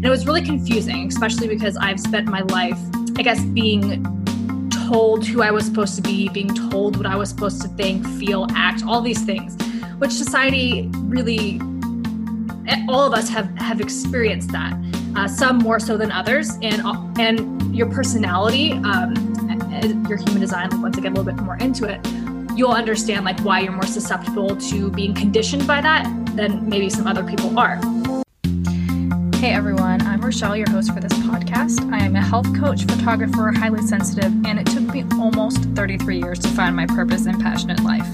And it was really confusing, especially because I've spent my life, I guess, being told who I was supposed to be, being told what I was supposed to think, feel, act, all these things, which society really, all of us have, have experienced that. Uh, some more so than others, and and your personality, um, your human design. Like once I get a little bit more into it, you'll understand like why you're more susceptible to being conditioned by that than maybe some other people are. Hey everyone, I'm Rochelle, your host for this podcast. I am a health coach, photographer, highly sensitive, and it took me almost 33 years to find my purpose and passion in life.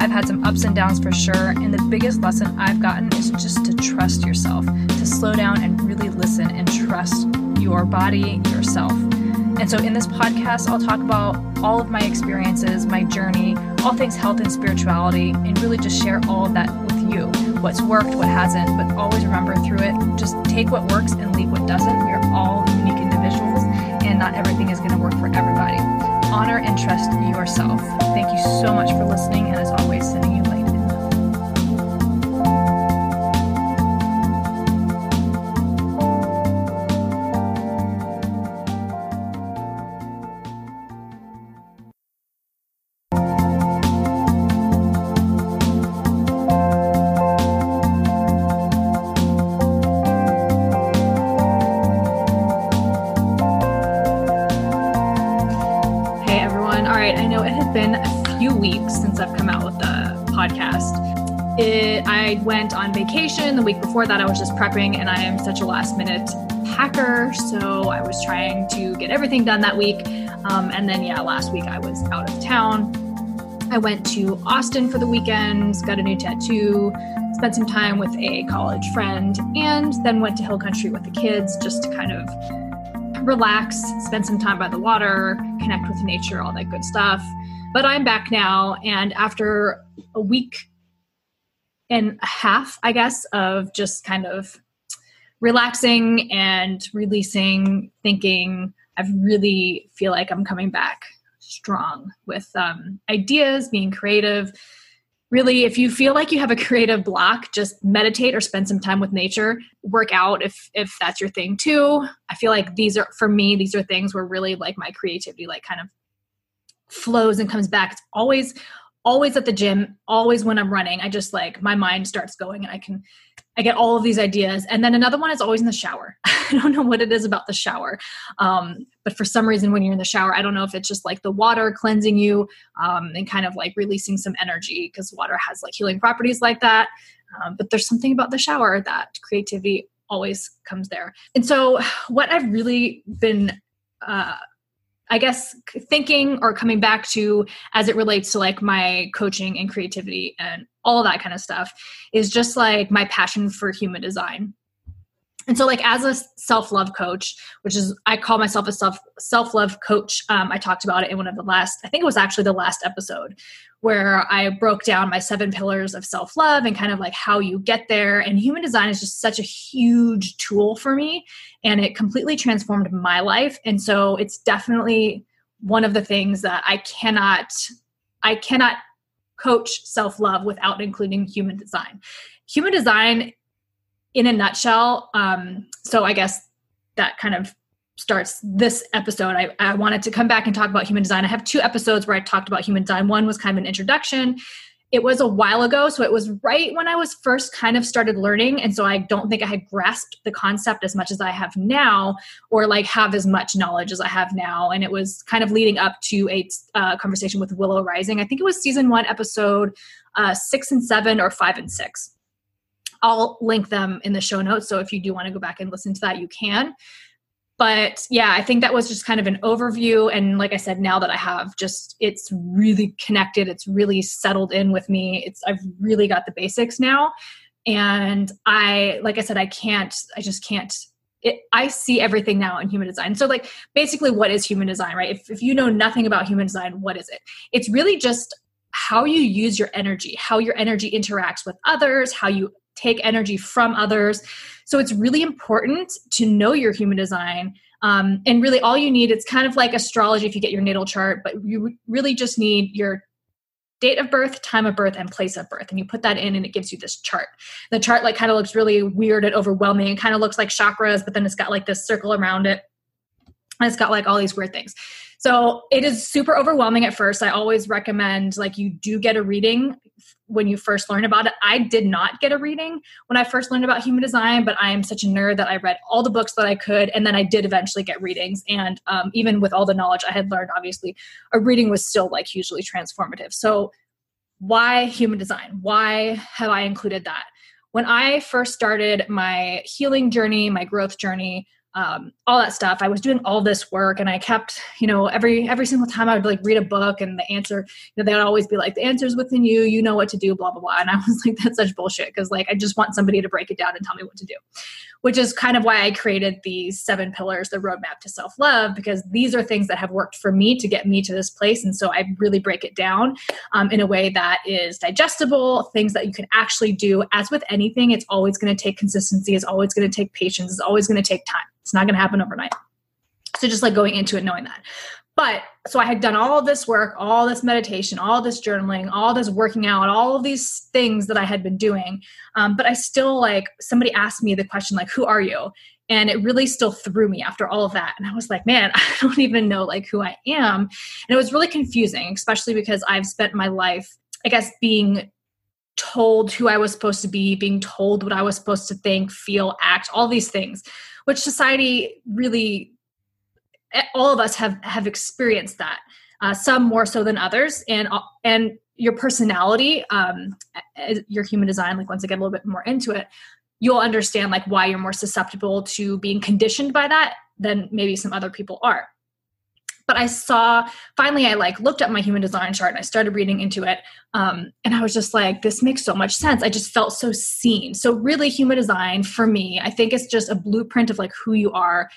I've had some ups and downs for sure, and the biggest lesson I've gotten is just to trust yourself, to slow down and really listen and trust your body, yourself. And so in this podcast, I'll talk about all of my experiences, my journey, all things health and spirituality, and really just share all of that with you what's worked, what hasn't, but always remember through it, just take what works and leave what doesn't. We are all unique individuals, and not everything is going to work for everybody. Honor and trust yourself. Thank you so much for listening, and as always, on vacation. The week before that, I was just prepping, and I am such a last minute packer. So I was trying to get everything done that week. Um, and then, yeah, last week I was out of town. I went to Austin for the weekend, got a new tattoo, spent some time with a college friend, and then went to Hill Country with the kids just to kind of relax, spend some time by the water, connect with nature, all that good stuff. But I'm back now, and after a week and a half, I guess, of just kind of relaxing and releasing, thinking. I really feel like I'm coming back strong with um, ideas, being creative. Really, if you feel like you have a creative block, just meditate or spend some time with nature. Work out if if that's your thing too. I feel like these are for me. These are things where really like my creativity like kind of flows and comes back. It's always always at the gym, always when I'm running. I just like my mind starts going and I can I get all of these ideas. And then another one is always in the shower. I don't know what it is about the shower. Um, but for some reason, when you're in the shower, I don't know if it's just like the water cleansing you um, and kind of like releasing some energy because water has like healing properties like that. Um, but there's something about the shower that creativity always comes there. And so, what I've really been uh, I guess thinking or coming back to as it relates to like my coaching and creativity and all that kind of stuff is just like my passion for human design. And so, like as a self-love coach, which is I call myself a self self-love coach. Um, I talked about it in one of the last, I think it was actually the last episode, where I broke down my seven pillars of self love and kind of like how you get there. And human design is just such a huge tool for me, and it completely transformed my life. And so it's definitely one of the things that I cannot, I cannot coach self love without including human design. Human design, in a nutshell, um, so I guess that kind of starts this episode, I, I wanted to come back and talk about human design. I have two episodes where I talked about human design. One was kind of an introduction. It was a while ago, so it was right when I was first kind of started learning. And so I don't think I had grasped the concept as much as I have now, or like have as much knowledge as I have now. And it was kind of leading up to a uh, conversation with Willow Rising. I think it was season one, episode uh, six and seven, or five and six. I'll link them in the show notes. So if you do want to go back and listen to that, you can but yeah i think that was just kind of an overview and like i said now that i have just it's really connected it's really settled in with me it's i've really got the basics now and i like i said i can't i just can't it, I see everything now in human design. So, like, basically, what is human design, right? If, if you know nothing about human design, what is it? It's really just how you use your energy, how your energy interacts with others, how you take energy from others. So it's really important to know your human design. Um, and really, all you need, it's kind of like astrology if you get your natal chart, but you really just need your date of birth, time of birth, and place of birth. And you put that in and it gives you this chart. The chart like kind of looks really weird and overwhelming. It kind of looks like chakras, but then it's got like this circle around it. And it's got like all these weird things. So it is super overwhelming at first. I always recommend like you do get a reading when you first learn about it. I did not get a reading when I first learned about human design, but I am such a nerd that I read all the books that I could, and then I did eventually get readings. And um, even with all the knowledge I had learned, obviously, a reading was still like hugely transformative. So, why human design? Why have I included that? When I first started my healing journey, my growth journey, um, all that stuff. I was doing all this work, and I kept, you know, every every single time I would like read a book, and the answer, you know, they would always be like, "The answer's within you. You know what to do." Blah blah blah. And I was like, "That's such bullshit," because like I just want somebody to break it down and tell me what to do, which is kind of why I created these seven pillars, the roadmap to self love, because these are things that have worked for me to get me to this place, and so I really break it down um, in a way that is digestible, things that you can actually do. As with anything, it's always going to take consistency. It's always going to take patience. It's always going to take time it's not going to happen overnight. So just like going into it knowing that. But so I had done all this work, all this meditation, all this journaling, all this working out, all of these things that I had been doing. Um, but I still like somebody asked me the question like, "Who are you?" And it really still threw me after all of that. And I was like, "Man, I don't even know like who I am." And it was really confusing, especially because I've spent my life, I guess, being told who I was supposed to be, being told what I was supposed to think, feel, act, all these things which society really all of us have have experienced that uh, some more so than others. And uh, and your personality um, your human design like once i get a little bit more into it you'll understand like why you're more susceptible to being conditioned by that than maybe some other people are but i saw finally i like looked up my human design chart and i started reading into it um, and i was just like this makes so much sense. I just felt so seen. So really human design for me i think it's just a blueprint of like who you are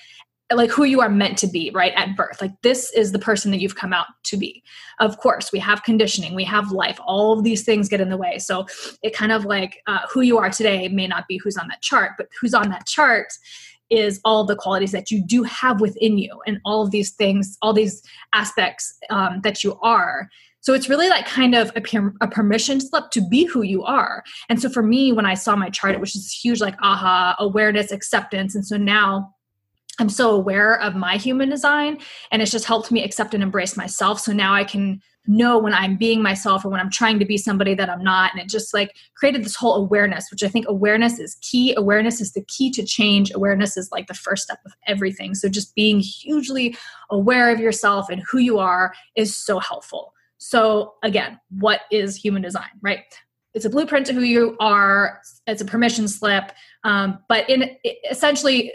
like who you are meant to be right at birth. Like this is the person that you've come out to be. Of course we have conditioning we have life all of these things get in the way. So it kind of like uh, who you are today may not be who's on that chart but who's on that chart is all the qualities that you do have within you and all of these things all these aspects um, that you are. So it's really like kind of a, a, permission slip to be who you are. And so for me when i saw my chart it was just huge like aha awareness acceptance. And so now i'm so aware of my human design and it's just helped me accept and embrace myself. So now i can know when I'm being myself or when I'm trying to be somebody that I'm not. And it just like created this whole awareness, which I think awareness is key. Awareness is the key to change. Awareness is like the first step of everything. So just being hugely aware of yourself and who you are is so helpful. So again, what is human design, right? It's a blueprint to who you are. It's a permission slip. Um, but in essentially,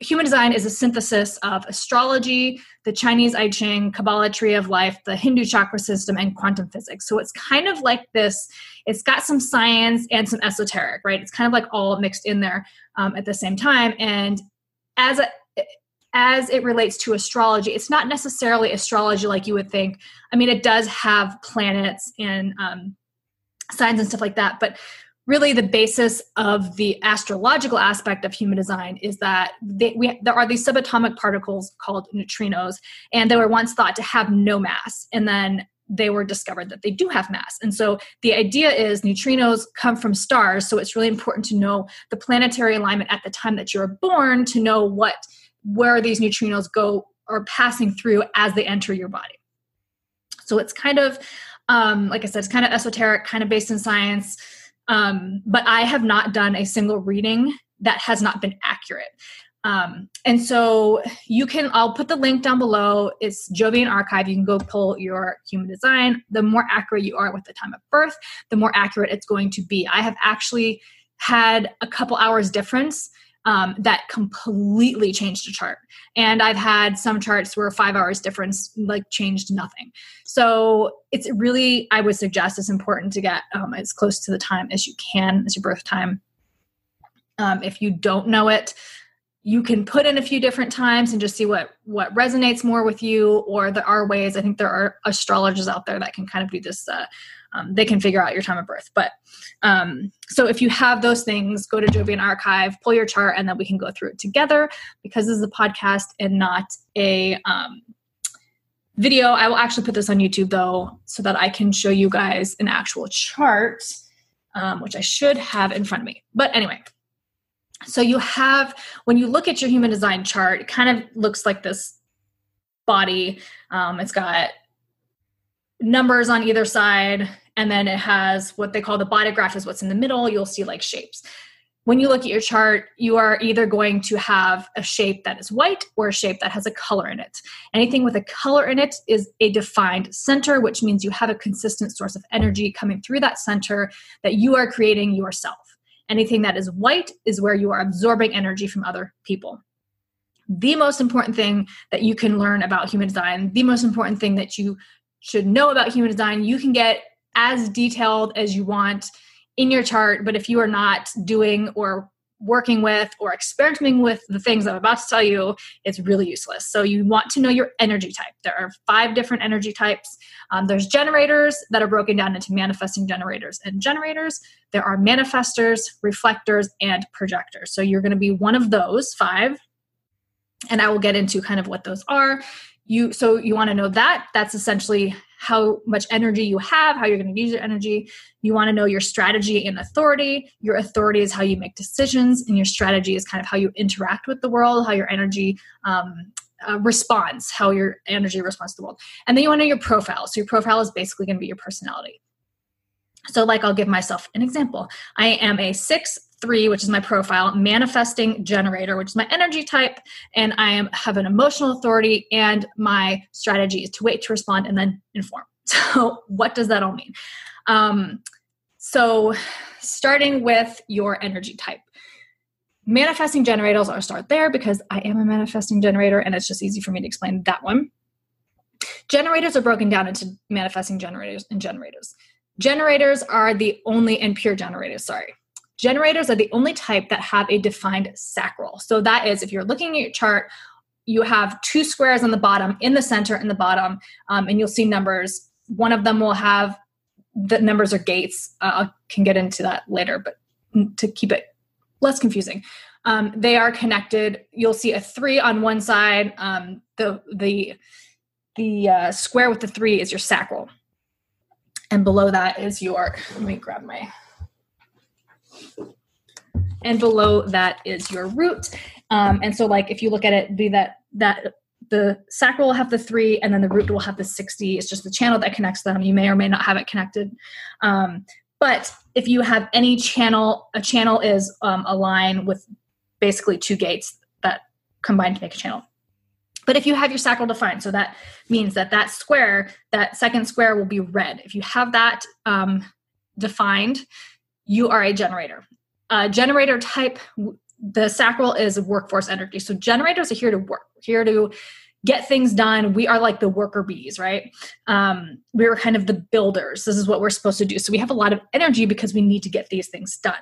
human design is a synthesis of astrology, the Chinese I Ching, Kabbalah tree of life, the Hindu chakra system, and quantum physics. So it's kind of like this. It's got some science and some esoteric, right? It's kind of like all mixed in there um, at the same time. And as a as it relates to astrology, it's not necessarily astrology like you would think. I mean, it does have planets and um, signs and stuff like that, but really the basis of the astrological aspect of human design is that they, we, there are these subatomic particles called neutrinos and they were once thought to have no mass and then they were discovered that they do have mass. And so the idea is neutrinos come from stars so it's really important to know the planetary alignment at the time that you're born to know what where these neutrinos go or passing through as they enter your body. So it's kind of um, like i said it's kind of esoteric kind of based in science um, but I have not done a single reading that has not been accurate. Um, and so you can, I'll put the link down below. It's Jovian Archive. You can go pull your human design. The more accurate you are with the time of birth, the more accurate it's going to be. I have actually had a couple hours difference um, that completely changed a chart. And I've had some charts where five hours difference like changed nothing. So it's really, I would suggest it's important to get um, as close to the time as you can as your birth time. Um, if you don't know it, you can put in a few different times and just see what what resonates more with you or there are ways i think there are astrologers out there that can kind of do this uh, um, they can figure out your time of birth. But um, so if you have those things, go to Jovian Archive, pull your chart, and then we can go through it together because this is a podcast and not a um, video. I will actually put this on YouTube though, so that I can show you guys an actual chart, um, which I should have in front of me. But anyway, so you have, when you look at your human design chart, it kind of looks like this body. Um, it's got numbers on either side, and then it has what they call the body graph is what's in the middle. You'll see like shapes when you look at your chart, you are either going to have a shape that is white or a shape that has a color in it. Anything with a color in it is a defined center, which means you have a consistent source of energy coming through that center that you are creating yourself. Anything that is white is where you are absorbing energy from other people. The most important thing that you can learn about human design, the most important thing that you should know about human design, you can get as detailed as you want in your chart, but if you are not doing or working with or experimenting with the things I'm about to tell you, it's really useless. So, you want to know your energy type. There are five different energy types. Um, there's generators that are broken down into manifesting generators and generators. There are manifestors, reflectors, and projectors. So, you're going to be one of those five. And I will get into kind of what those are. You so you want to know that. That's essentially how much energy you have, how you're going to use your energy. You want to know your strategy and authority. Your authority is how you make decisions, and your strategy is kind of how you interact with the world, how your energy um, uh, responds, how your energy responds to the world. And then you want to know your profile. So your profile is basically going to be your personality. So, like, I'll give myself an example. I am a six three, which is my profile, manifesting generator, which is my energy type, and I am have an emotional authority, and my strategy is to wait to respond and then inform. So, what does that all mean? Um, so, starting with your energy type. Manifesting generators, I'll start there because I am a manifesting generator and it's just easy for me to explain that one. Generators are broken down into manifesting generators and generators. Generators are the only, and pure generators, sorry, Generators are the only type that have a defined sacral. So that is, if you're looking at your chart, you have two squares on the bottom, in the center, in the bottom, um, and you'll see numbers. One of them will have the numbers are gates. Uh, I can get into that later, but to keep it less confusing, um, they are connected. You'll see a three on one side. Um, the the the uh, square with the three is your sacral, and below that is your. Let me grab my and below that is your root. Um, and so, like, if you look at it, be that that the sacral will have the three, and then the root will have the sixty. It's just the channel that connects them. You may or may not have it connected. Um, but if you have any channel, a channel is um, a line with basically two gates that combine to make a channel. But if you have your sacral defined, so that means that that square, that second square will be red. If you have that um, defined, you are a generator. Uh, generator type, the sacral is workforce energy. So generators are here to work, here to get things done. We are like the worker bees, right? Um, we're kind of the builders. This is what we're supposed to do. So we have a lot of energy because we need to get these things done.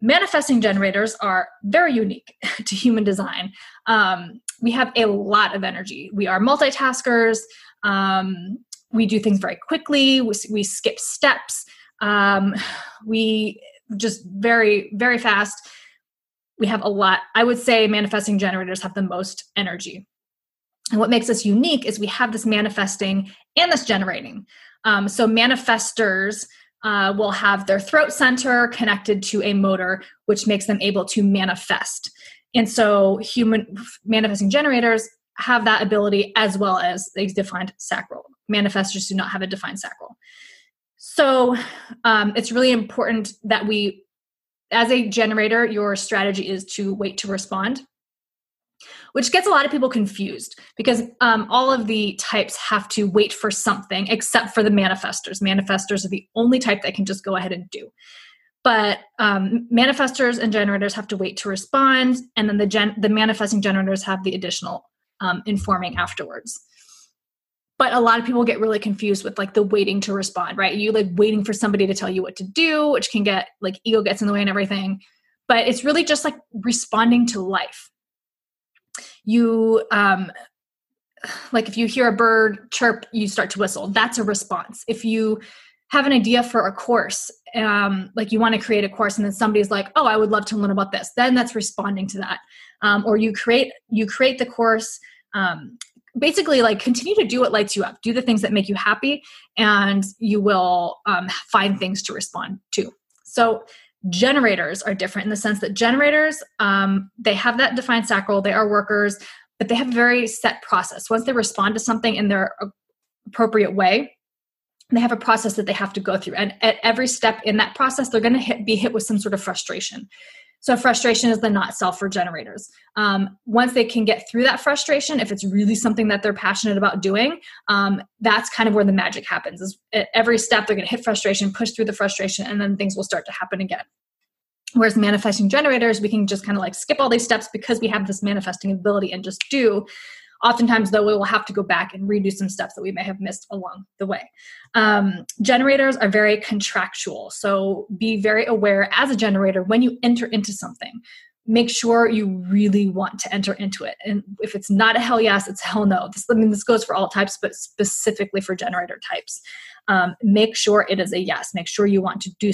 Manifesting generators are very unique to human design. Um, we have a lot of energy. We are multitaskers. Um, we do things very quickly. We, we skip steps. Um, we just very, very fast. We have a lot. I would say manifesting generators have the most energy. And what makes us unique is we have this manifesting and this generating. Um, so manifestors uh, will have their throat center connected to a motor, which makes them able to manifest. And so human manifesting generators have that ability as well as a defined sacral. Manifestors do not have a defined sacral. So um, it's really important that we, as a generator, your strategy is to wait to respond, which gets a lot of people confused because um, all of the types have to wait for something except for the manifestors. Manifestors are the only type that can just go ahead and do. But um, manifestors and generators have to wait to respond, and then the gen- the manifesting generators have the additional um, informing afterwards but a lot of people get really confused with like the waiting to respond right? You like waiting for somebody to tell you what to do which can get like ego gets in the way and everything but it's really just like responding to life. You um like if you hear a bird chirp you start to whistle. That's a response. If you have an idea for a course um, like you want to create a course and then somebody's like oh i would love to learn about this then that's responding to that. Um, or you create you create the course um, basically like continue to do what lights you up. Do the things that make you happy and you will um, find things to respond to. So generators are different in the sense that generators um, they have that defined sacral they are workers but they have a very set process. Once they respond to something in their appropriate way they have a process that they have to go through. And at every step in that process they're going to be hit with some sort of frustration so frustration is the not self regenerators. Um, once they can get through that frustration, if it's really something that they're passionate about doing, um, that's kind of where the magic happens. Is at every step they're going to hit frustration, push through the frustration, and then things will start to happen again. Whereas manifesting generators, we can just kind of like skip all these steps because we have this manifesting ability and just do. Oftentimes, though, we will have to go back and redo some steps that we may have missed along the way. Um, generators are very contractual, so be very aware as a generator when you enter into something. Make sure you really want to enter into it. And if it's not a hell yes, it's hell no. This, I mean, this goes for all types, but specifically for generator types. Um, make sure it is a yes. Make sure you want to do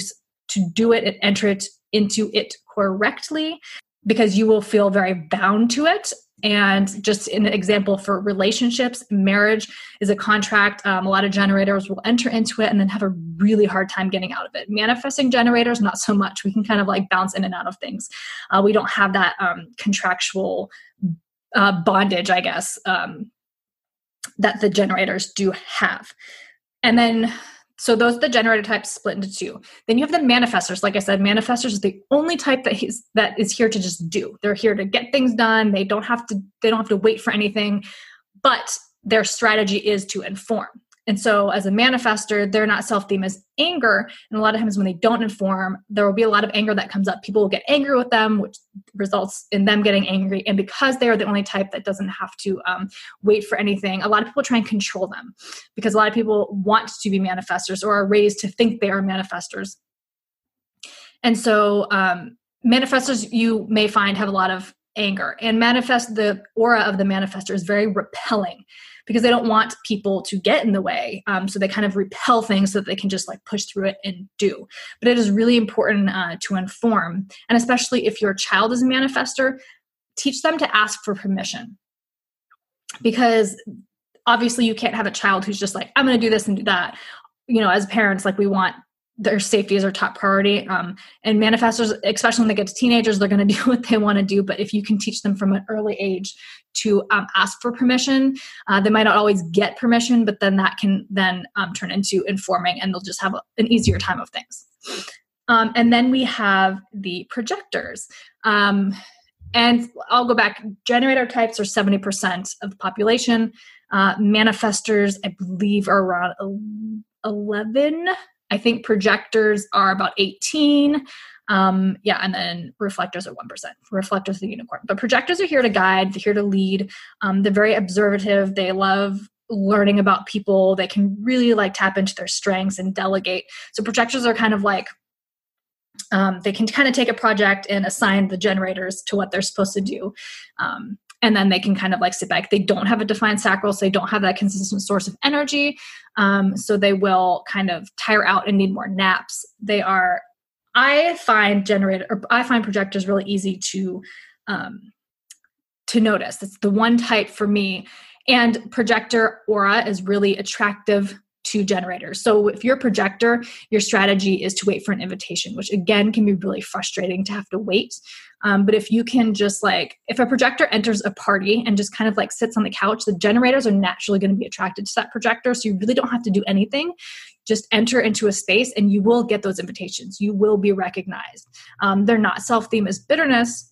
to do it and enter it into it correctly because you will feel very bound to it and just an example for relationships, marriage is a contract. Um, a lot of generators will enter into it and then have a really hard time getting out of it. Manifesting generators, not so much. We can kind of like bounce in and out of things. Uh, we don't have that um, contractual uh, bondage, I guess, um, that the generators do have. And then so those are the generator types split into two. Then you have the manifestors. Like I said, manifestors is the only type that he's that is here to just do. They're here to get things done. They don't have to they don't have to wait for anything. But their strategy is to inform. And so, as a manifester, they're not self theme as anger. And a lot of times, when they don't inform, there will be a lot of anger that comes up. People will get angry with them, which results in them getting angry. And because they are the only type that doesn't have to um, wait for anything, a lot of people try and control them because a lot of people want to be manifestors or are raised to think they are manifestors. And so, um, manifestors you may find have a lot of anger and manifest the aura of the manifestor is very repelling because they don't want people to get in the way. Um, so they kind of repel things so that they can just like push through it and do. But it is really important uh, to inform. And especially if your child is a manifester, teach them to ask for permission. Because obviously you can't have a child who's just like, I'm going to do this and do that. You know, as parents, like we want their safety is our top priority. Um, and manifestors, especially when they get to teenagers, they're going to do what they want to do. But if you can teach them from an early age to um, ask for permission, uh, they might not always get permission, but then that can then um, turn into informing, and they'll just have an easier time of things. Um, and then we have the projectors. Um, and I'll go back. Generator types are 70% of the population. Uh, manifestors, I believe, are around 11 I think projectors are about 18. Um, yeah, and then reflectors are 1%. Reflectors are the unicorn. But projectors are here to guide, they're here to lead. Um, they're very observative. They love learning about people. They can really like tap into their strengths and delegate. So projectors are kind of like um, they can kind of take a project and assign the generators to what they're supposed to do. Um, and then they can kind of like sit back. They don't have a defined sacral, so they don't have that consistent source of energy. Um, so they will kind of tire out and need more naps. They are, I find generator or I find projectors really easy to um, to notice. It's the one type for me, and projector aura is really attractive to generators. So if you're a projector, your strategy is to wait for an invitation, which again can be really frustrating to have to wait. Um, but if you can just like, if a projector enters a party and just kind of like sits on the couch, the generators are naturally going to be attracted to that projector. So you really don't have to do anything. Just enter into a space and you will get those invitations. You will be recognized. Um, they're not self theme bitterness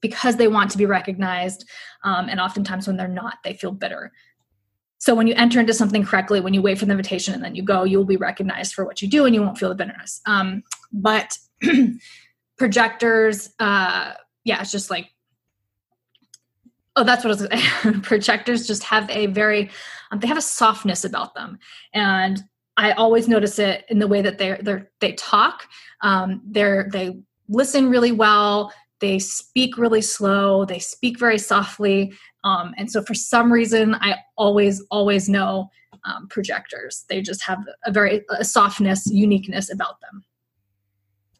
because they want to be recognized. Um, and oftentimes when they're not, they feel bitter. So when you enter into something correctly, when you wait for the invitation and then you go, you will be recognized for what you do and you won't feel the bitterness. Um, but projectors, uh, yeah, it's just like, oh, that's what I was projectors just have a very, um, they have a softness about them. And I always notice it in the way that they're, they're they talk. Um, they're, they listen really well. They speak really slow. They speak very softly. Um, and so for some reason, I always, always know um, projectors. They just have a very a softness, uniqueness about them.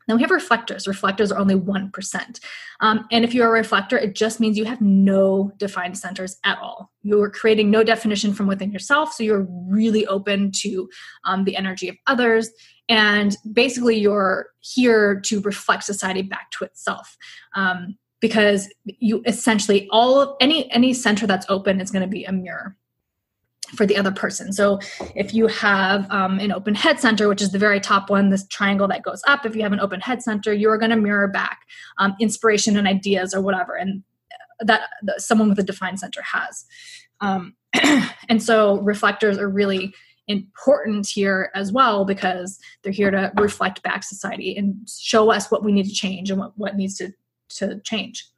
Then we have reflectors. Reflectors are only 1%. Um, and if you're a reflector, it just means you have no defined centers at all. You're creating no definition from within yourself. So you're really open to um, the energy of others. And basically, you're here to reflect society back to itself. Um, because you essentially all of any any center that's open is going to be a mirror for the other person. So if you have um, an open head center, which is the very top one, this triangle that goes up, if you have an open head center, you're going to mirror back um, inspiration and ideas or whatever, and that, someone with a defined center has. Um, and so reflectors are really important here as well because they're here to reflect back society and show us what we need to change and what, what needs to, to change.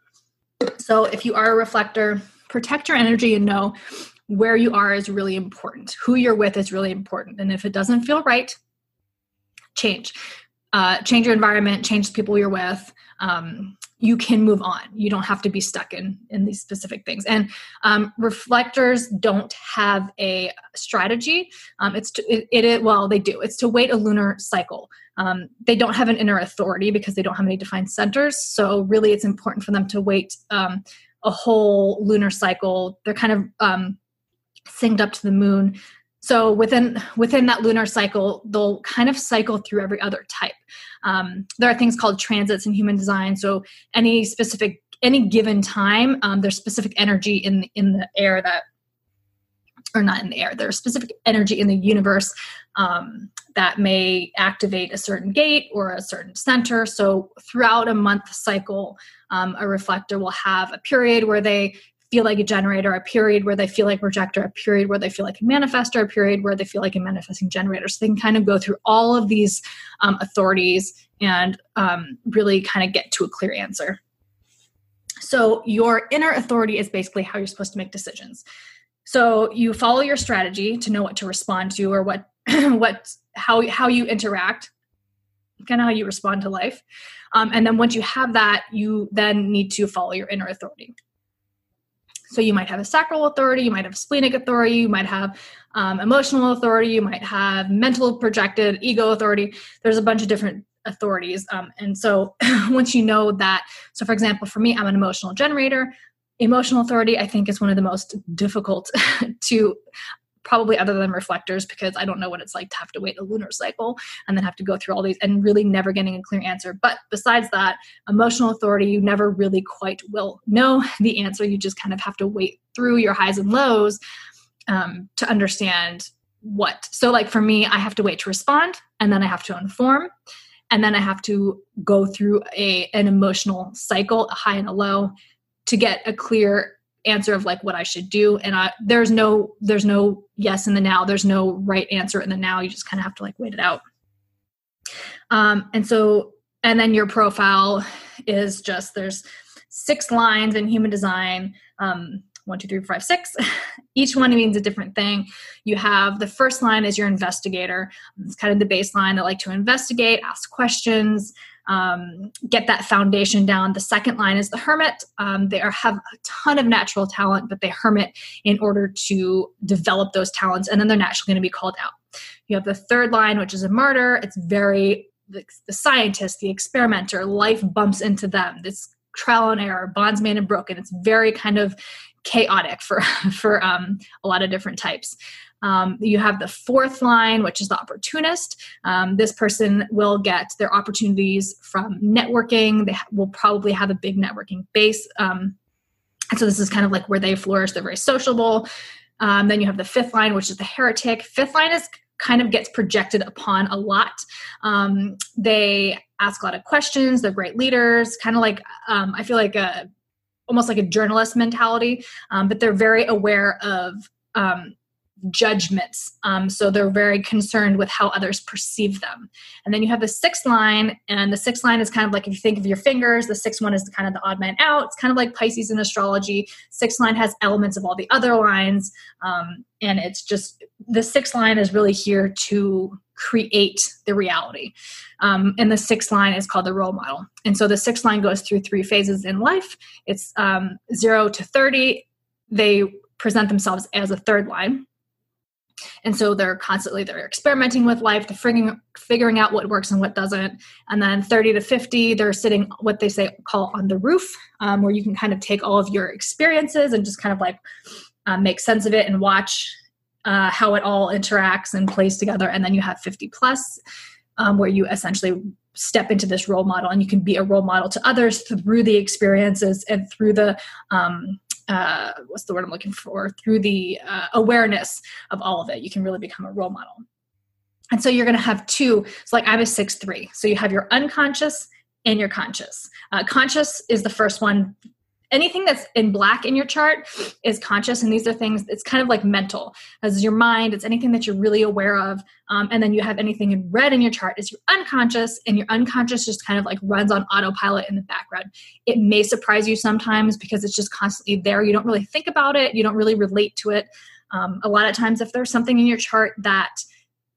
So if you are a reflector, protect your energy and know where you are is really important. Who you're with is really important. And if it doesn't feel right, change. Uh, change your environment, change the people you're with. Um, you can move on. You don't have to be stuck in in these specific things. And um, reflectors don't have a strategy. Um, it's to, it, it, well they do. It's to wait a lunar cycle. Um, they don't have an inner authority because they don't have any defined centers. So really, it's important for them to wait um, a whole lunar cycle. They're kind of um, synced up to the moon so within within that lunar cycle they'll kind of cycle through every other type. Um, there are things called transits in human design. So any specific any given time um, there's specific energy in in the air that or not in the air there's specific energy in the universe um, that may activate a certain gate or a certain center. So throughout a month cycle um, a reflector will have a period where they feel like a generator, a period where they feel like projector, a period where they feel like a manifestor, a period where they feel like a manifesting generator. So they can kind of go through all of these um, authorities and um, really kind of get to a clear answer. So your inner authority is basically how you're supposed to make decisions. So you follow your strategy to know what to respond to or what what how how you interact, kind of how you respond to life. Um, and then once you have that, you then need to follow your inner authority. So you might have a sacral authority, you might have splenic authority, you might have um, emotional authority, you might have mental projected ego authority. There's a bunch of different authorities. Um, and so once you know that, so for example, for me, I'm an emotional generator. Emotional authority, I think, is one of the most difficult to probably other than reflectors because I don't know what it's like to have to wait a lunar cycle and then have to go through all these and really never getting a clear answer. But besides that, emotional authority, you never really quite will know the answer. You just kind of have to wait through your highs and lows um, to understand what. So, like for me, I have to wait to respond and then I have to inform and then I have to go through a an emotional cycle, a high and a low, to get a clear answer of like what I should do. And I there's no there's no yes in the now. There's no right answer in the now. You just kind of have to like wait it out. Um, and so and then your profile is just there's six lines in human design. Um, one, two, three, four, five, six. Each one means a different thing. You have the first line is your investigator. It's kind of the baseline. that like to investigate, ask questions, um, get that foundation down. The second line is the hermit. Um, they are, have a ton of natural talent, but they hermit in order to develop those talents, and then they're naturally going to be called out. You have the third line, which is a martyr. It's very the, the scientist, the experimenter. Life bumps into them. This trial and error, bonds made and broken. It's very kind of chaotic for for um, a lot of different types. Um, you have the fourth line, which is the opportunist. Um, this person will get their opportunities from networking. They will probably have a big networking base. Um, and so this is kind of like where they flourish. They're very sociable. Um, then you have the fifth line, which is the heretic. Fifth line is kind of gets projected upon a lot. Um, they ask a lot of questions. They're great leaders. Kind of like um, I feel like a almost like a journalist mentality, um, but they're very aware of um, judgments. Um, so they're very concerned with how others perceive them. And then you have the sixth line, and the sixth line is kind of like if you think of your fingers, the sixth one is kind of the odd man out. It's kind of like Pisces in astrology. Sixth line has elements of all the other lines. Um, and it's just the sixth line is really here to create the reality. Um, and the sixth line is called the role model. And so the sixth line goes through three phases in life it's um, zero to 30. They present themselves as a third line and so they're constantly they're experimenting with life they're figuring figuring out what works and what doesn't. And then 30 to 50 they're sitting what they say call on the roof um, where you can kind of take all of your experiences and just kind of like uh, make sense of it and watch uh, how it all interacts and plays together. And then you have 50 plus um, where you essentially step into this role model and you can be a role model to others through the experiences and through the um, uh, what's the word I'm looking for? Through the uh, awareness of all of it, you can really become a role model. And so you're going to have two. So, like I'm a six three. So you have your unconscious and your conscious. Uh, conscious is the first one anything that's in black in your chart is conscious and these are things it's kind of like mental. As your mind it's anything that you're really aware of um, and then you have anything in red in your chart is your unconscious and your unconscious just kind of like runs on autopilot in the background. It may surprise you sometimes because it's just constantly there you don't really think about it you don't really relate to it. Um, a lot of times if there's something in your chart that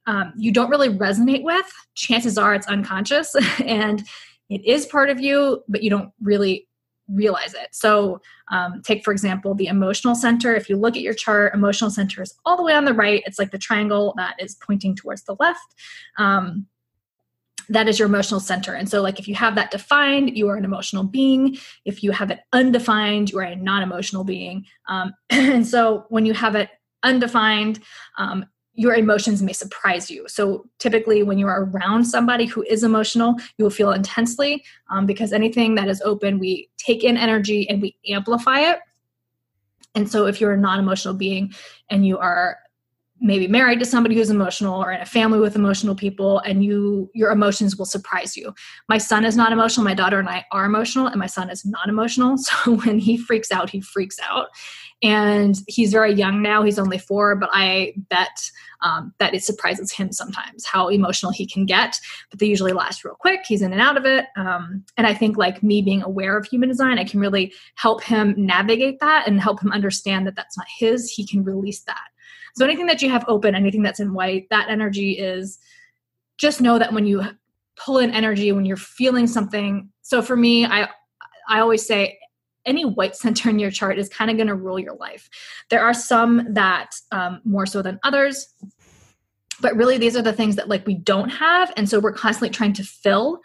um, you don't really resonate with chances are it's unconscious and it is part of you but you don't really realize it. So, um, take for example the emotional center. If you look at your chart, emotional center is all the way on the right. It's like the triangle that is pointing towards the left. Um, that is your emotional center. And so, like, if you have that defined, you are an emotional being. If you have it undefined, you are a non emotional being. Um, and so, when you have it undefined, um, your emotions may surprise you. So, typically, when you are around somebody who is emotional, you will feel intensely um, because anything that is open, we take in energy and we amplify it. And so, if you're a non emotional being and you are maybe married to somebody who's emotional or in a family with emotional people and you your emotions will surprise you my son is not emotional my daughter and i are emotional and my son is not emotional so when he freaks out he freaks out and he's very young now. He's only four but i bet um, that it surprises him sometimes how emotional he can get. But they usually last real quick. He's in and out of it. Um, and i think like me being aware of human design i can really help him navigate that and help him understand that that's not his. He can release that. So anything that you have open, anything that's in white, that energy is just know that when you pull in energy, when you're feeling something. So for me, I I always say any white center in your chart is kind of going to rule your life. There are some that um, more so than others, but really these are the things that like we don't have, and so we're constantly trying to fill.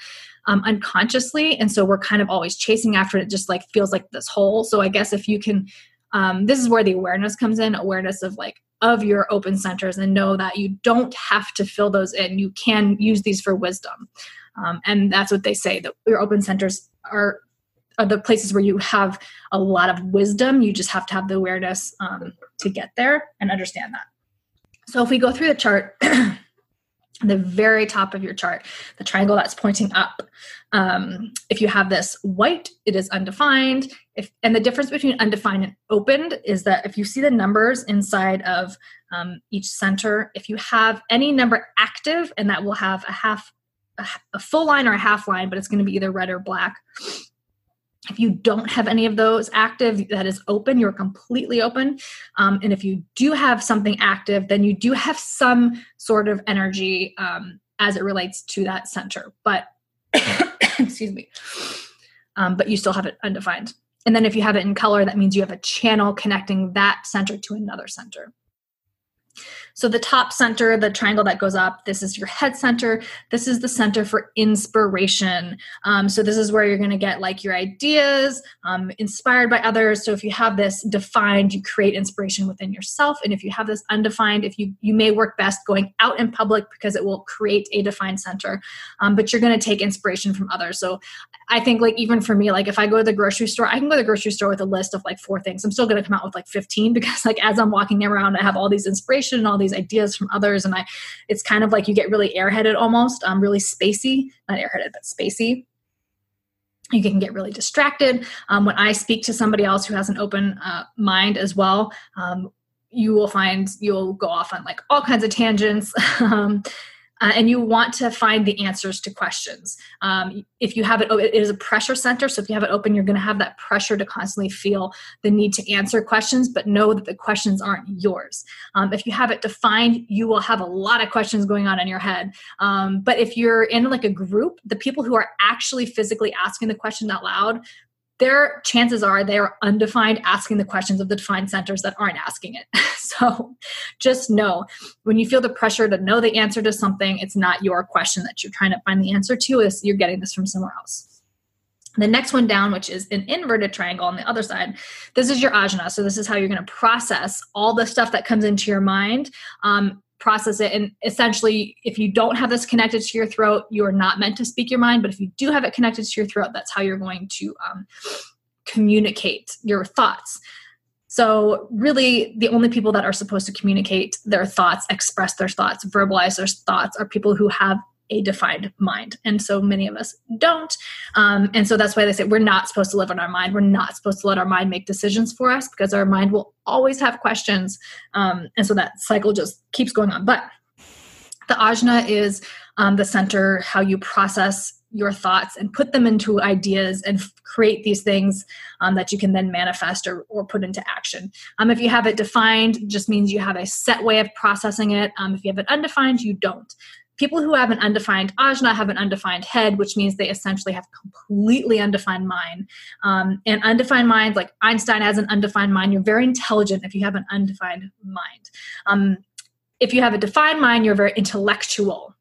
Um, unconsciously and so we're kind of always chasing after it just like feels like this hole so i guess if you can um, this is where the awareness comes in awareness of like of your open centers and know that you don't have to fill those in. You can use these for wisdom. Um, and that's what they say that your open centers are are the places where you have a lot of wisdom. You just have to have the awareness um, to get there and understand that. So if we go through the chart, the very top of your chart, the triangle that's pointing up. Um, if you have this white, it is undefined. If and the difference between undefined and opened is that if you see the numbers inside of um, each center, if you have any number active, and that will have a half, a, a full line or a half line, but it's going to be either red or black. If you don't have any of those active, that is open, you're completely open. Um, and if you do have something active, then you do have some sort of energy um, as it relates to that center. But, excuse me, um, but you still have it undefined. And then if you have it in color, that means you have a channel connecting that center to another center. So the top center, the triangle that goes up, this is your head center. This is the center for inspiration. Um, so this is where you're going to get like your ideas, um, inspired by others. So if you have this defined, you create inspiration within yourself. And if you have this undefined, if you you may work best going out in public because it will create a defined center. Um, but you're going to take inspiration from others. So I think like even for me, like if I go to the grocery store, I can go to the grocery store with a list of like four things. I'm still going to come out with like 15 because like as I'm walking around, I have all these inspiration and all these these ideas from others and i it's kind of like you get really airheaded almost um, really spacey not airheaded but spacey. You can get really distracted. Um, when i speak to somebody else who has an open uh, mind as well um, you will find you'll go off on like all kinds of tangents. Um, uh, and you want to find the answers to questions. Um, if you have it, it is a pressure center. So if you have it open, you're going to have that pressure to constantly feel the need to answer questions, but know that the questions aren't yours. Um, if you have it defined, you will have a lot of questions going on in your head. Um, but if you're in like a group, the people who are actually physically asking the question out loud their chances are they are undefined asking the questions of the defined centers that aren't asking it. so just know when you feel the pressure to know the answer to something, it's not your question that you're trying to find the answer to, is you're getting this from somewhere else. The next one down, which is an inverted triangle on the other side, this is your ajna. So, this is how you're going to process all the stuff that comes into your mind um, process it. And essentially, if you don't have this connected to your throat, you are not meant to speak your mind. But if you do have it connected to your throat, that's how you're going to um, communicate your thoughts. So, really, the only people that are supposed to communicate their thoughts, express their thoughts, verbalize their thoughts are people who have a defined mind. And so many of us don't. Um, and so that's why they say we're not supposed to live in our mind. We're not supposed to let our mind make decisions for us because our mind will always have questions. Um, and so that cycle just keeps going on. But the ajna is um, the center, how you process your thoughts and put them into ideas and f- create these things um, that you can then manifest or, or put into action. Um, if you have it defined, just means you have a set way of processing it. Um, if you have it undefined, you don't people who have an undefined ajna have an undefined head, which means they essentially have completely undefined mind. Um, and undefined minds, like Einstein has an undefined mind, you're very intelligent if you have an undefined mind. Um, if you have a defined mind, you're very intellectual.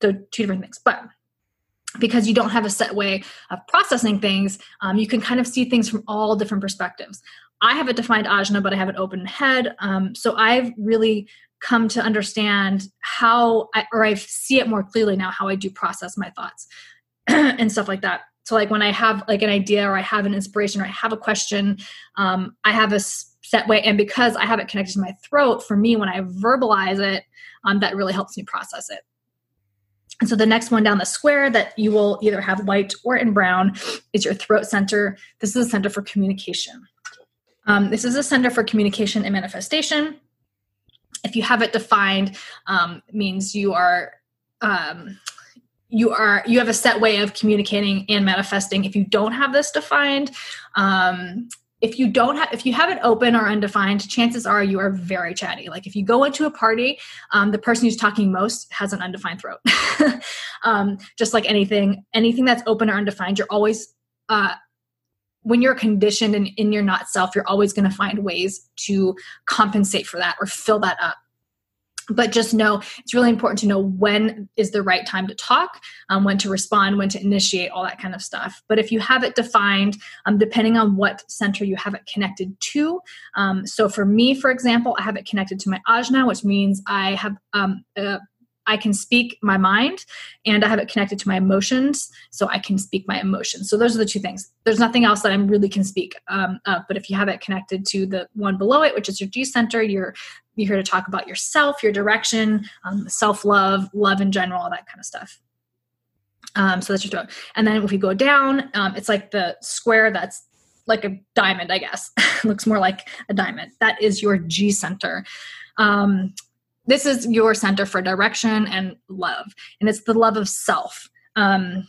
They're two different things. But because you don't have a set way of processing things, um, you can kind of see things from all different perspectives. I have a defined ajna, but I have an open head. Um, so I've really come to understand how I, or I see it more clearly now how I do process my thoughts and stuff like that. So like when I have like an idea or I have an inspiration or I have a question, um, I have a set way, and because I have it connected to my throat, for me when I verbalize it, um, that really helps me process it. And so the next one down the square that you will either have white or in brown is your throat center. This is a center for communication. Um, this is a center for communication and manifestation if you have it defined um, means you are um, you are you have a set way of communicating and manifesting. If you don't have this defined um, if you don't have if you have it open or undefined chances are you are very chatty. Like if you go into a party um, the person who's talking most has an undefined throat. Um, just like anything anything that's open or undefined you're always uh, when you're conditioned and in your not self, you're always going to find ways to compensate for that or fill that up. But just know it's really important to know when is the right time to talk, um, when to respond, when to initiate, all that kind of stuff. But if you have it defined, um, depending on what center you have it connected to. Um, so for me, for example, I have it connected to my ajna, which means I have um, a I can speak my mind and I have it connected to my emotions, so I can speak my emotions. So those are the two things. There's nothing else that I really can speak. Um, uh, but if you have it connected to the one below it, which is your G center, you're you're here to talk about yourself, your direction, um, self love, love in general, all that kind of stuff. Um, so that's your throat. And then if we go down, um, it's like the square that's like a diamond, I guess. looks more like a diamond. That is your G center. Um, this is your center for direction and love and it's the love of self. Um,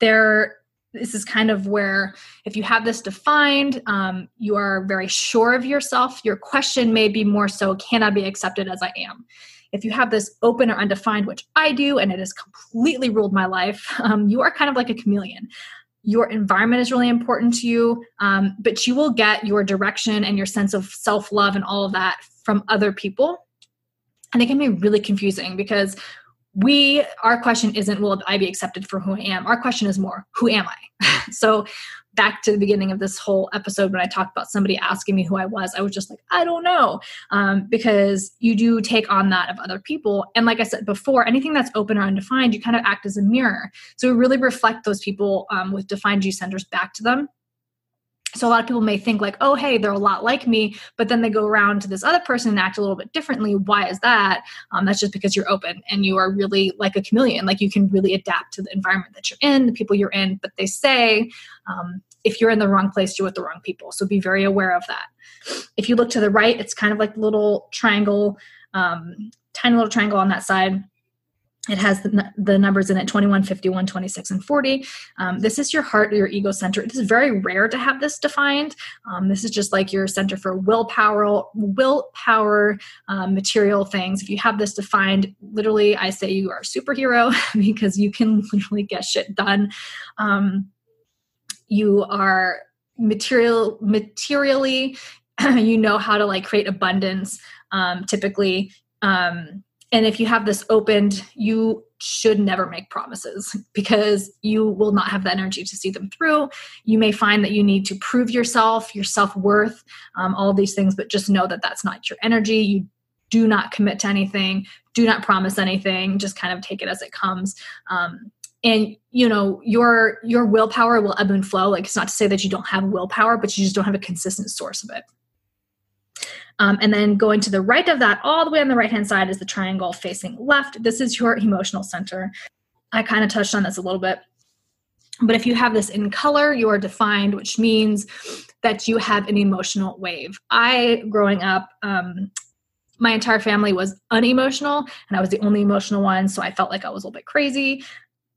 there this is kind of where if you have this defined um, you are very sure of yourself. Your question may be more so can i be accepted as i am? If you have this open or undefined which i do and it has completely ruled my life um, you are kind of like a chameleon. Your environment is really important to you um, but you will get your direction and your sense of self-love and all of that from other people and it can be really confusing because we our question isn't will i be accepted for who i am our question is more who am i? So back to the beginning of this whole episode when i talked about somebody asking me who i was i was just like i don't know um, because you do take on that of other people. And like i said before anything that's open or undefined you kind of act as a mirror. So we really reflect those people um, with defined g centers back to them so a lot of people may think like oh hey they're a lot like me but then they go around to this other person and act a little bit differently. Why is that? Um, that's just because you're open and you are really like a chameleon. Like you can really adapt to the environment that you're in the people you're in but they say um, if you're in the wrong place you're with the wrong people. So be very aware of that. If you look to the right it's kind of like the little triangle um, tiny little triangle on that side it has the, the, numbers in it 21 51 26 and 40 um, this is your heart your ego center it is very rare to have this defined. Um, this is just like your center for willpower willpower um, material things. If you have this defined literally i say you are a superhero because you can literally get shit done. Um, you are material materially you know how to like create abundance um, typically. Um, and if you have this opened you should never make promises because you will not have the energy to see them through. You may find that you need to prove yourself your self-worth um, all these things but just know that that's not your energy. You do not commit to anything. Do not promise anything. Just kind of take it as it comes. Um, and you know your your willpower will ebb and flow. Like it's not to say that you don't have willpower but you just don't have a consistent source of it um, and then going to the right of that all the way on the right hand side is the triangle facing left this is your emotional center i kind of touched on this a little bit but if you have this in color you are defined which means that you have an emotional wave i growing up um, my entire family was unemotional and I was the only emotional one. So I felt like I was a little bit crazy.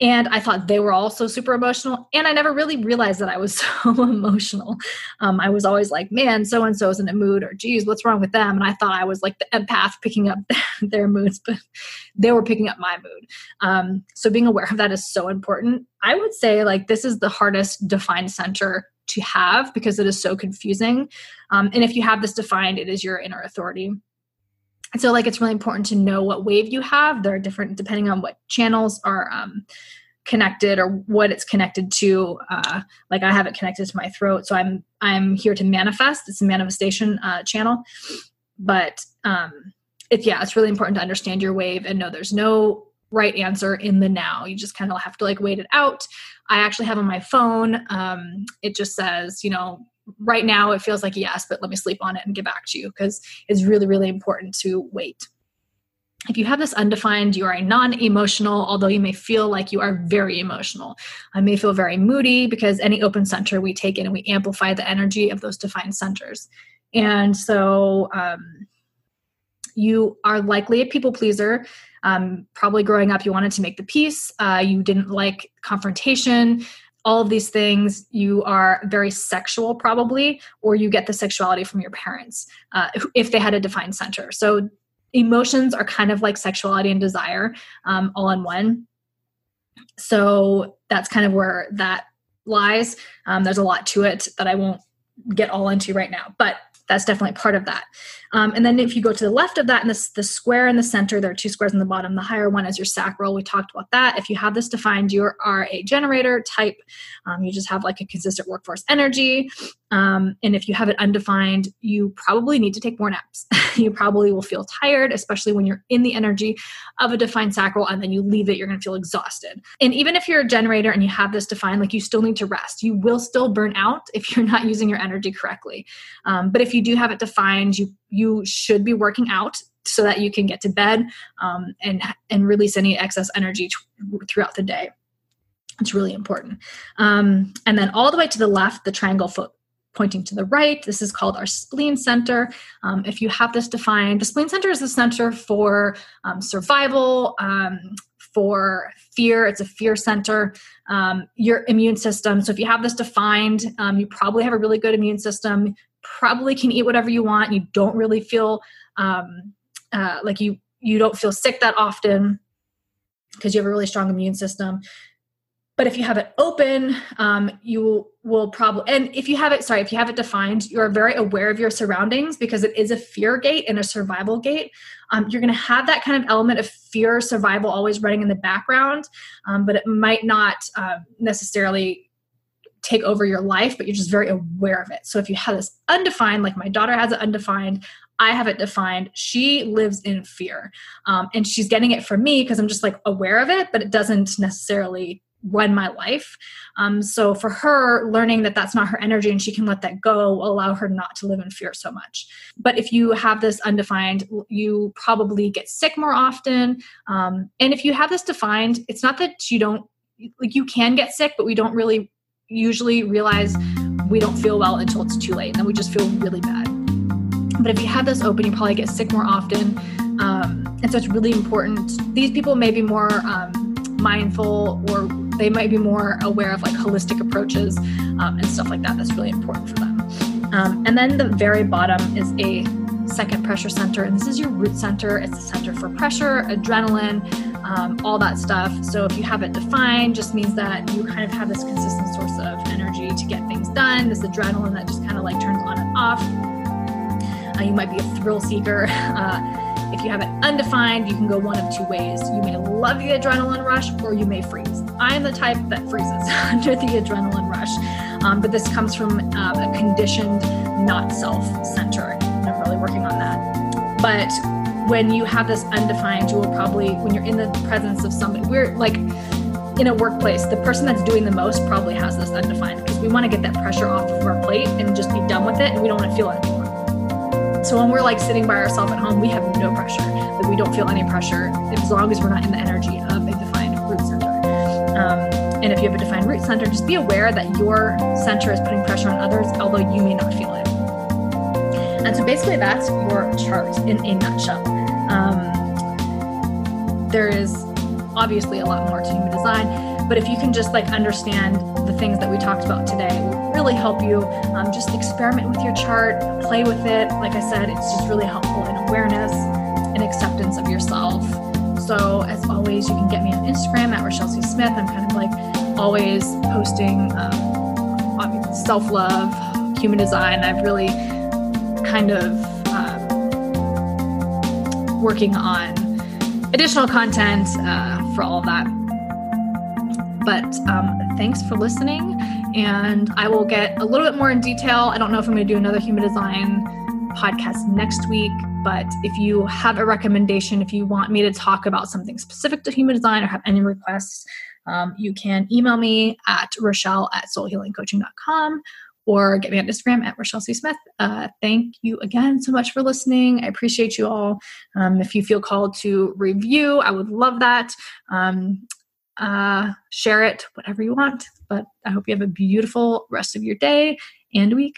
And I thought they were also super emotional. And I never really realized that I was so emotional. Um, I was always like, man, so and so is in a mood, or geez, what's wrong with them? And I thought I was like the empath picking up their moods, but they were picking up my mood. Um, so being aware of that is so important. I would say, like, this is the hardest defined center to have because it is so confusing. Um, and if you have this defined, it is your inner authority so like it's really important to know what wave you have. There are different depending on what channels are um, connected or what it's connected to uh, like i have it connected to my throat so i'm i'm here to manifest. It's a manifestation uh, channel. But um it's yeah it's really important to understand your wave and know there's no right answer in the now. You just kind of have to like wait it out. I actually have on my phone um it just says you know right now it feels like yes, but let me sleep on it and get back to you because it's really, really important to wait. If you have this undefined, you are a non emotional, although you may feel like you are very emotional. I may feel very moody because any open center we take in and we amplify the energy of those defined centers. And so um, you are likely a people pleaser. Um, probably growing up, you wanted to make the peace. Uh, you didn't like confrontation all of these things you are very sexual probably or you get the sexuality from your parents uh, if they had a defined center. So emotions are kind of like sexuality and desire um, all in one. So that's kind of where that lies. Um, there's a lot to it that i won't get all into right now but that's definitely part of that. Um, and then if you go to the left of that and this the square in the center, there are two squares in the bottom. The higher one is your sacral. We talked about that. If you have this defined, you are a generator type. Um, you just have like a consistent workforce energy. Um, and if you have it undefined, you probably need to take more naps. you probably will feel tired, especially when you're in the energy of a defined sacral and then you leave it, you're going to feel exhausted. And even if you're a generator and you have this defined, like you still need to rest. You will still burn out if you're not using your energy correctly. Um, but if you do have it defined, you you should be working out so that you can get to bed um, and and release any excess energy t- throughout the day. It's really important. Um, and then all the way to the left, the triangle foot pointing to the right. This is called our spleen center. Um, if you have this defined, the spleen center is the center for um, survival, um, for fear. It's a fear center. Um, your immune system. So if you have this defined, um, you probably have a really good immune system. Probably can eat whatever you want. You don't really feel um, uh, like you you don't feel sick that often because you have a really strong immune system but if you have it open um, you will probably and if you have it sorry if you have it defined you are very aware of your surroundings because it is a fear gate and a survival gate um, you're going to have that kind of element of fear survival always running in the background um, but it might not uh, necessarily take over your life but you're just very aware of it so if you have this undefined like my daughter has it undefined I have it defined. She lives in fear. Um, and she's getting it from me because I'm just like aware of it, but it doesn't necessarily run my life. Um, so for her, learning that that's not her energy and she can let that go will allow her not to live in fear so much. But if you have this undefined, you probably get sick more often. Um, and if you have this defined, it's not that you don't like you can get sick, but we don't really usually realize we don't feel well until it's too late, and then we just feel really bad. But if you have this open, you probably get sick more often. Um, and so it's really important. These people may be more um, mindful or they might be more aware of like holistic approaches um, and stuff like that. That's really important for them. Um, and then the very bottom is a second pressure center, and this is your root center. It's the center for pressure, adrenaline, um, all that stuff. So if you have it defined, just means that you kind of have this consistent source done, this adrenaline that just kind of like turns on and off. Uh, you might be a thrill seeker. Uh, if you have it undefined, you can go one of two ways. You may love the adrenaline rush or you may freeze. I am the type that freezes under the adrenaline rush, um, but this comes from um, a conditioned, not self center. I'm really working on that. But when you have this undefined, you will probably, when you're in the presence of somebody, we're like, in a workplace, the person that's doing the most probably has this undefined we want to get that pressure off of our plate and just be done with it and we don't want to feel it anymore. So when we're like sitting by ourselves at home, we have no pressure. That we don't feel any pressure as long as we're not in the energy of a defined root center. Um, and if you have a defined root center, just be aware that your center is putting pressure on others, although you may not feel it. And so basically, that's your chart in a nutshell. Um, there is obviously a lot more to human design, but if you can just like understand the things that we talked about today, will really help you. Um, just experiment with your chart, play with it. Like I said, it's just really helpful in awareness and acceptance of yourself. So, as always, you can get me on Instagram at Rochelle C. Smith. I'm kind of like always posting um, self love, human design. I've really kind of um, working on additional content uh, for all of that. But um, thanks for listening and I will get a little bit more in detail. I don't know if I'm going to do another human design podcast next week, but if you have a recommendation, if you want me to talk about something specific to human design or have any requests, um, you can email me at Rochelle at soulhealingcoaching.com or get me on Instagram at Rochelle C. Smith. Uh, thank you again so much for listening. I appreciate you all. Um, if you feel called to review, I would love that. Um, uh, share it, whatever you want. But I hope you have a beautiful rest of your day and week.